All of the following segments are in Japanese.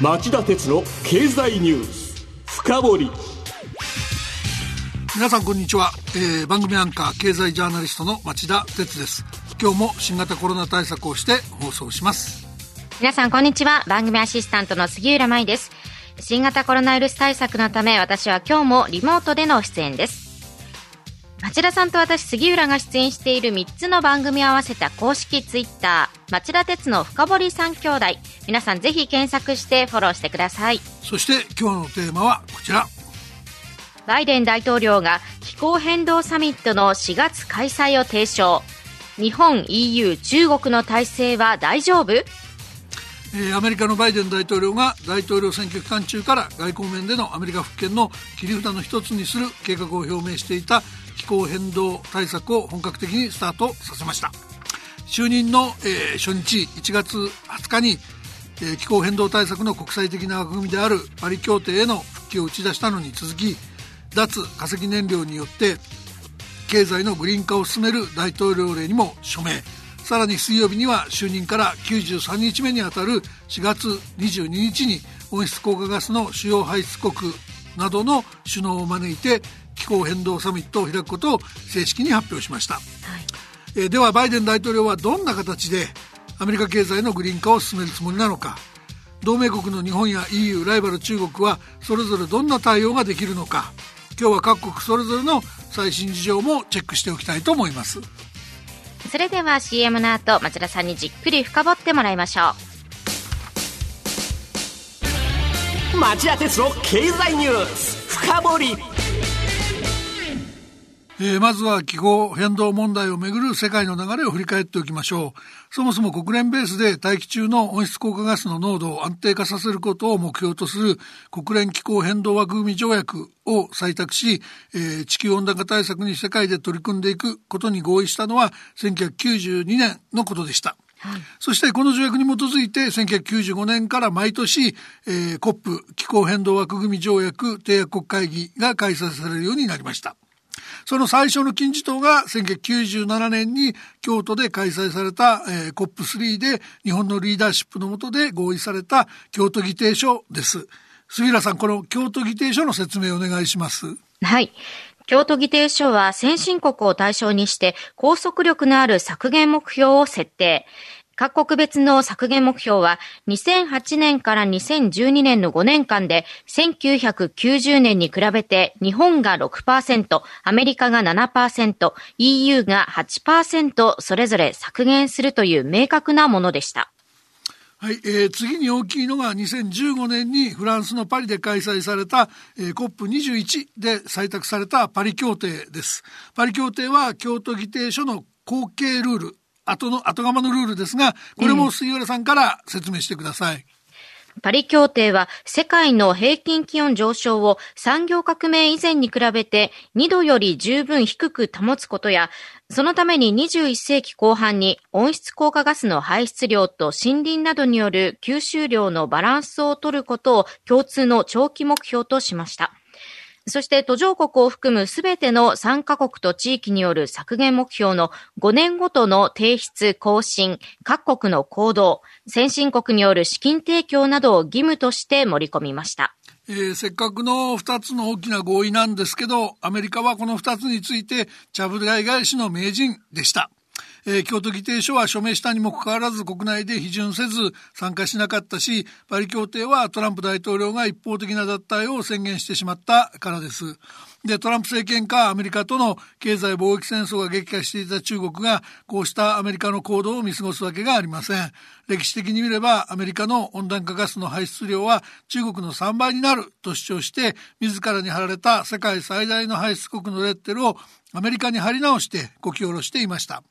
町田鉄の経済ニュース。深掘り。皆さんこんにちは、えー、番組アンカー経済ジャーナリストの町田鉄です。今日も新型コロナ対策をして放送します。皆さんこんにちは。番組アシスタントの杉浦舞です。新型コロナウイルス対策のため私は今日もリモートでの出演です。町田さんと私杉浦が出演している3つの番組を合わせた公式ツイッター町田鉄の深堀三兄弟。皆さんぜひ検索してフォローしてください。そして今日のテーマはこちら。バイデン大統領が気候変動サミットの4月開催を提唱。日本 EU 中国の体制は大丈夫？えー、アメリカのバイデン大統領が大統領選挙期間中から外交面でのアメリカ復権の切り札の一つにする計画を表明していた気候変動対策を本格的にスタートさせました就任の、えー、初日1月20日に、えー、気候変動対策の国際的な枠組みであるパリ協定への復帰を打ち出したのに続き脱化石燃料によって経済のグリーン化を進める大統領令にも署名。さらに水曜日には就任から93日目にあたる4月22日に温室効果ガスの主要排出国などの首脳を招いて気候変動サミットを開くことを正式に発表しました、はい、えではバイデン大統領はどんな形でアメリカ経済のグリーン化を進めるつもりなのか。同盟国の日本や EU ライバル中国はそれぞれどんな対応ができるのか。今日は各国それぞれの最新事情もチェックしておきたいと思います。それでは CM の後町田さんにじっくり深掘ってもらいましょう。町田鉄の経済ニュース。深掘りえー、まずは気候変動問題をめぐる世界の流れを振り返っておきましょう。そもそも国連ベースで大気中の温室効果ガスの濃度を安定化させることを目標とする国連気候変動枠組み条約を採択し、えー、地球温暖化対策に世界で取り組んでいくことに合意したのは1992年のことでした。はい、そしてこの条約に基づいて1995年から毎年、えー、COP 気候変動枠組み条約締約国会議が開催されるようになりました。その最初の金字塔が1997年に京都で開催された、えー、COP3 で日本のリーダーシップの下で合意された京都議定書です。杉浦さん、この京都議定書の説明をお願いします。はい。京都議定書は先進国を対象にして拘束力のある削減目標を設定。各国別の削減目標は2008年から2012年の5年間で1990年に比べて日本が6%、アメリカが7%、EU が8%それぞれ削減するという明確なものでした。はい、えー、次に大きいのが2015年にフランスのパリで開催された、えー、COP21 で採択されたパリ協定です。パリ協定は京都議定書の後継ルール、後の、後釜のルールですが、これも杉浦さんから説明してください。うんパリ協定は世界の平均気温上昇を産業革命以前に比べて2度より十分低く保つことや、そのために21世紀後半に温室効果ガスの排出量と森林などによる吸収量のバランスを取ることを共通の長期目標としました。そして途上国を含むすべての参加国と地域による削減目標の5年ごとの提出更新、各国の行動、先進国による資金提供などを義務として盛り込みました。えー、せっかくの2つの大きな合意なんですけど、アメリカはこの2つについて、ちゃぶ台返しの名人でした。えー、京都議定書は署名したにもかかわらず国内で批准せず参加しなかったし、パリ協定はトランプ大統領が一方的な脱退を宣言してしまったからです。で、トランプ政権かアメリカとの経済貿易戦争が激化していた中国が、こうしたアメリカの行動を見過ごすわけがありません。歴史的に見れば、アメリカの温暖化ガスの排出量は中国の3倍になると主張して、自らに貼られた世界最大の排出国のレッテルをアメリカに貼り直してこき下ろしていました。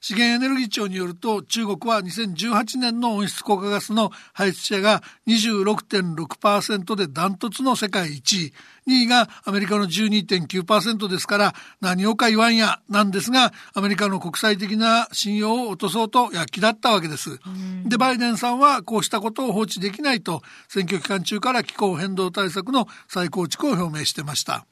資源エネルギー庁によると中国は2018年の温室効果ガスの排出者が26.6%でダントツの世界1位2位がアメリカの12.9%ですから何をか言わんやなんですがアメリカの国際的な信用を落とそうと躍起だったわけです。でバイデンさんはこうしたことを放置できないと選挙期間中から気候変動対策の再構築を表明してました。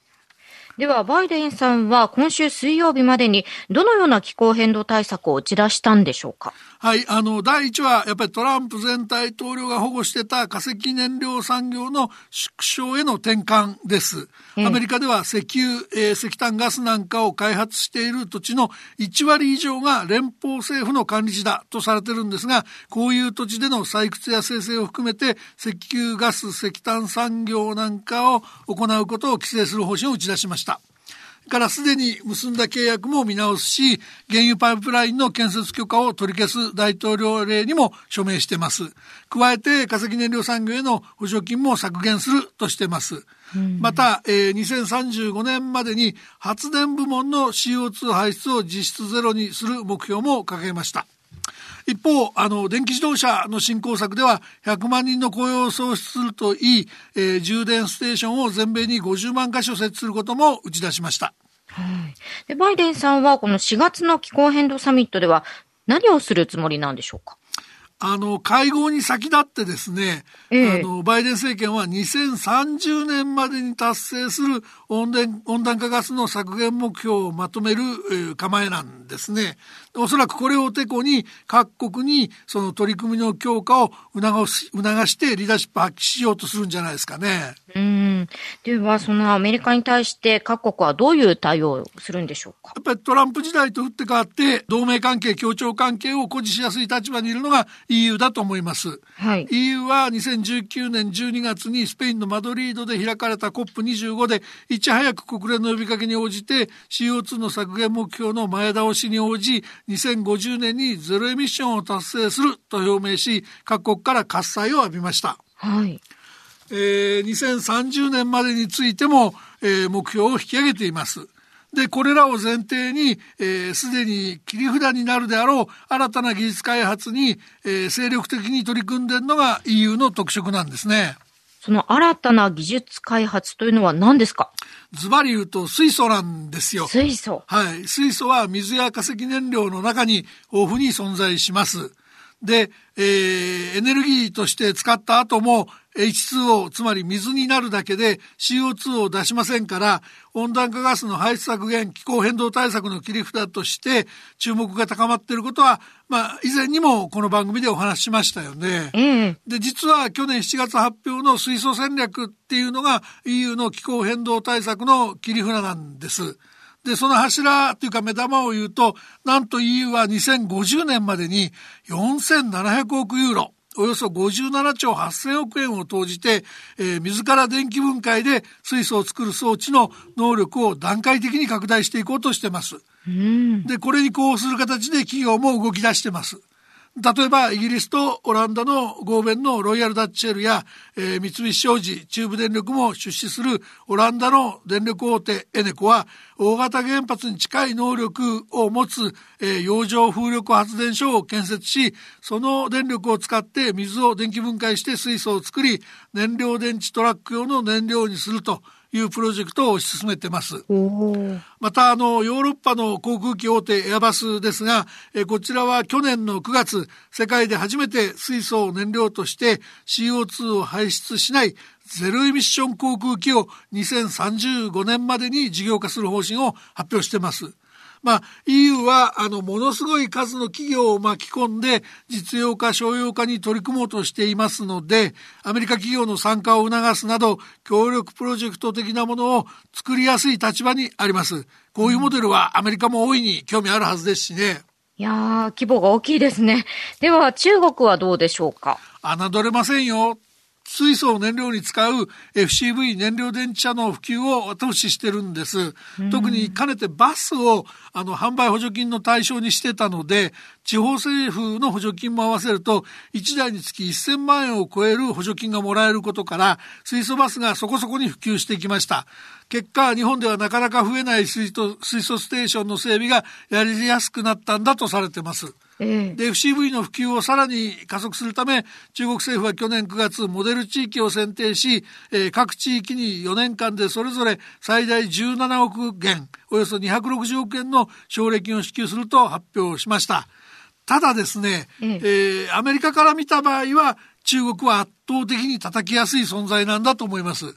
では、バイデンさんは今週水曜日までにどのような気候変動対策を打ち出したんでしょうか？はい、あの、第一は、やっぱりトランプ前大統領が保護してた化石燃料産業の縮小への転換です。アメリカでは石油、えー、石炭ガスなんかを開発している土地の1割以上が連邦政府の管理地だとされてるんですが、こういう土地での採掘や生成を含めて石油ガス石炭産業なんかを行うことを規制する方針を打ち出しました。からすでに結んだ契約も見直すし、原油パイプラインの建設許可を取り消す大統領令にも署名してます。加えて化石燃料産業への補助金も削減するとしてます。また、えー、2035年までに発電部門の CO2 排出を実質ゼロにする目標も掲げました。一方、あの、電気自動車の振興策では、100万人の雇用を創出するといい、えー、充電ステーションを全米に50万箇所設置することも打ち出しました。はい。で、バイデンさんはこの4月の気候変動サミットでは何をするつもりなんでしょうか？あの、会合に先立ってですね、ええ、あの、バイデン政権は2030年までに達成する温暖温暖化ガスの削減目標をまとめる、えー、構えなんですね。おそらくこれをてこに各国にその取り組みの強化を促し促してリーダーシップ発揮しようとするんじゃないですかね。うん。では、そのアメリカに対して各国はどういう対応をするんでしょうか？やっぱりトランプ時代と打って変わって同盟関係、協調関係を誇示しやすい立場にいるのが EU だと思います。はい、EU は2019年12月にスペインのマドリードで開かれた COP25 でいち早く国連の呼びかけに応じて CO2 の削減目標の前倒しに応じ2050年にゼロエミッションを達成すると表明し各国から喝采を浴びました。はいえー、2030年までについても、えー、目標を引き上げています。で、これらを前提に、す、えー、で、に切り札になるであろう新たな技術開発に、えー、精力的に取り組んでいるのが EU の特色なんですね。その新たな技術開発というのは何ですか？ズバリ言うと水素なんですよ。水素はい。水素は水や化石燃料の中に豊富に存在します。で、えー、エネルギーとして使った後も H2O つまり水になるだけで CO2 を出しませんから温暖化ガスの排出削減気候変動対策の切り札として注目が高まっていることは、まあ、以前にもこの番組でお話ししましたよね。うん、で実は去年7月発表の水素戦略っていうのが EU の気候変動対策の切り札なんです。で、その柱というか目玉を言うと、なんと EU は2050年までに4700億ユーロ、およそ57兆8000億円を投じて、えー、自ら電気分解で水素を作る装置の能力を段階的に拡大していこうとしてます。で、これに呼応する形で企業も動き出してます。例えばイギリスとオランダの合弁のロイヤルダッチェルや、えー、三菱商事中部電力も出資するオランダの電力大手エネコは大型原発に近い能力を持つ、えー、洋上風力発電所を建設しその電力を使って水を電気分解して水素を作り燃料電池トラック用の燃料にすると。いうプロジェクトを進めてます。また、あの、ヨーロッパの航空機大手エアバスですが、えこちらは去年の9月、世界で初めて水素を燃料として CO2 を排出しないゼロエミッション航空機を2035年までに事業化する方針を発表してます。まあ、EU は、あの、ものすごい数の企業を巻き込んで、実用化、商用化に取り組もうとしていますので、アメリカ企業の参加を促すなど、協力プロジェクト的なものを作りやすい立場にあります。こういうモデルはアメリカも大いに興味あるはずですしね。いやー、規模が大きいですね。では、中国はどうでしょうか？侮れませんよ。水素を燃料に使う FCV 燃料電池車の普及を後押ししてるんです。特にかねてバスをあの販売補助金の対象にしてたので、地方政府の補助金も合わせると1台につき1000万円を超える補助金がもらえることから水素バスがそこそこに普及してきました。結果、日本ではなかなか増えない水素水素ステーションの整備がやりやすくなったんだとされてます。で FCV の普及をさらに加速するため中国政府は去年9月モデル地域を選定し、えー、各地域に4年間でそれぞれ最大17億元およそ260億円の奨励金を支給すると発表しました。ただですね、えー、アメリカから見た場合は中国は圧倒的に叩きやすい存在なんだと思います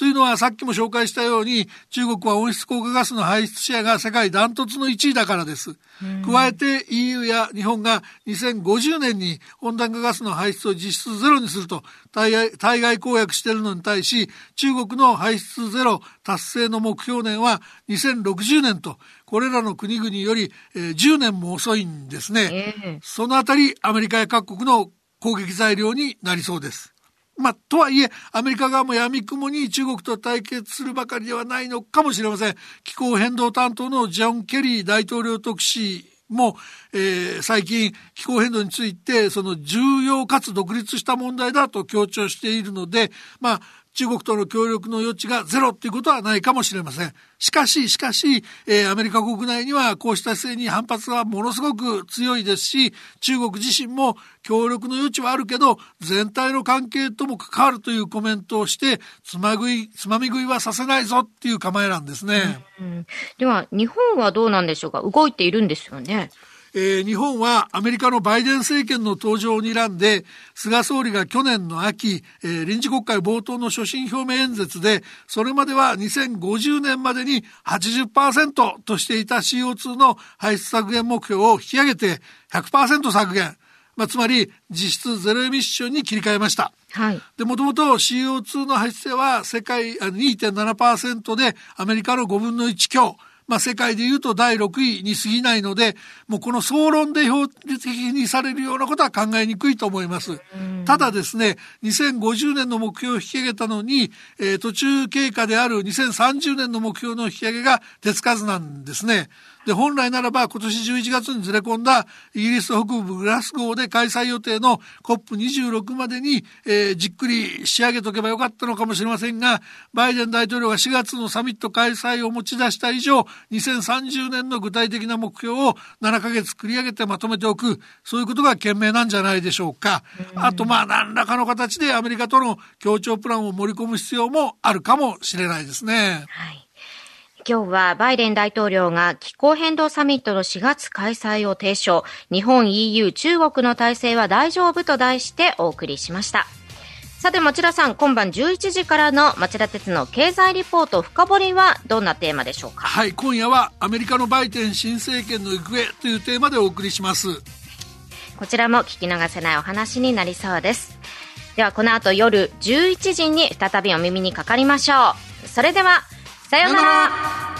というのはさっきも紹介したように中国は温室効果ガスの排出シェアが世界ダントツの1位だからです。加えて EU や日本が2050年に温暖化ガスの排出を実質ゼロにすると対外公約しているのに対し中国の排出ゼロ達成の目標年は2060年とこれらの国々より、えー、10年も遅いんですね、えー、そのあたりアメリカや各国の攻撃材料になりそうですまあ、とはいえ、アメリカ側も闇雲に中国と対決するばかりではないのかもしれません。気候変動担当のジョン・ケリー大統領特使も、えー、最近気候変動についてその重要かつ独立した問題だと強調しているので、まあ、中国との協力の余地がゼロっていうことはないかもしれません。しかし、しかし、えー、アメリカ国内にはこうした姿勢に反発はものすごく強いですし、中国自身も協力の余地はあるけど、全体の関係とも関わるというコメントをして、つま食い、つまみ食いはさせないぞっていう構えなんですね。うん、では、日本はどうなんでしょうか？動いているんですよね。えー、日本はアメリカのバイデン政権の登場を睨んで、菅総理が去年の秋、えー、臨時国会冒頭の所信表明演説で、それまでは2050年までに80%としていた CO2 の排出削減目標を引き上げて100%削減。まあ、つまり実質ゼロエミッションに切り替えました。はい。で、もともと CO2 の排出は世界2.7%でアメリカの5分の1強。まあ、世界でいうと第6位に過ぎないので、もうこの総論で標的にされるようなことは考えにくいと思います。ただですね、2050年の目標を引き上げたのに、えー、途中経過である2030年の目標の引き上げが手つかずなんですね。で、本来ならば今年11月にずれ込んだイギリス北部グラスゴーで開催予定の COP26 までに、えー、じっくり仕上げとけばよかったのかもしれませんが、バイデン大統領が4月のサミット開催を持ち出した以上、2030年の具体的な目標を7ヶ月繰り上げてまとめておく、そういうことが賢明なんじゃないでしょうか。あと、まあ、何らかの形でアメリカとの協調プランを盛り込む必要もあるかもしれないですね。はい今日はバイデン大統領が気候変動サミットの4月開催を提唱、日本 EU 中国の体制は大丈夫と題してお送りしました。さて町田さん、今晩11時からの町田鉄の経済リポート深掘りはどんなテーマでしょうか？はい、今夜はアメリカのバイデン新政権の行方というテーマでお送りします。こちらも聞き逃せないお話になりそうです。ではこの後夜11時に再びお耳にかかりましょう。それでは、さようなら。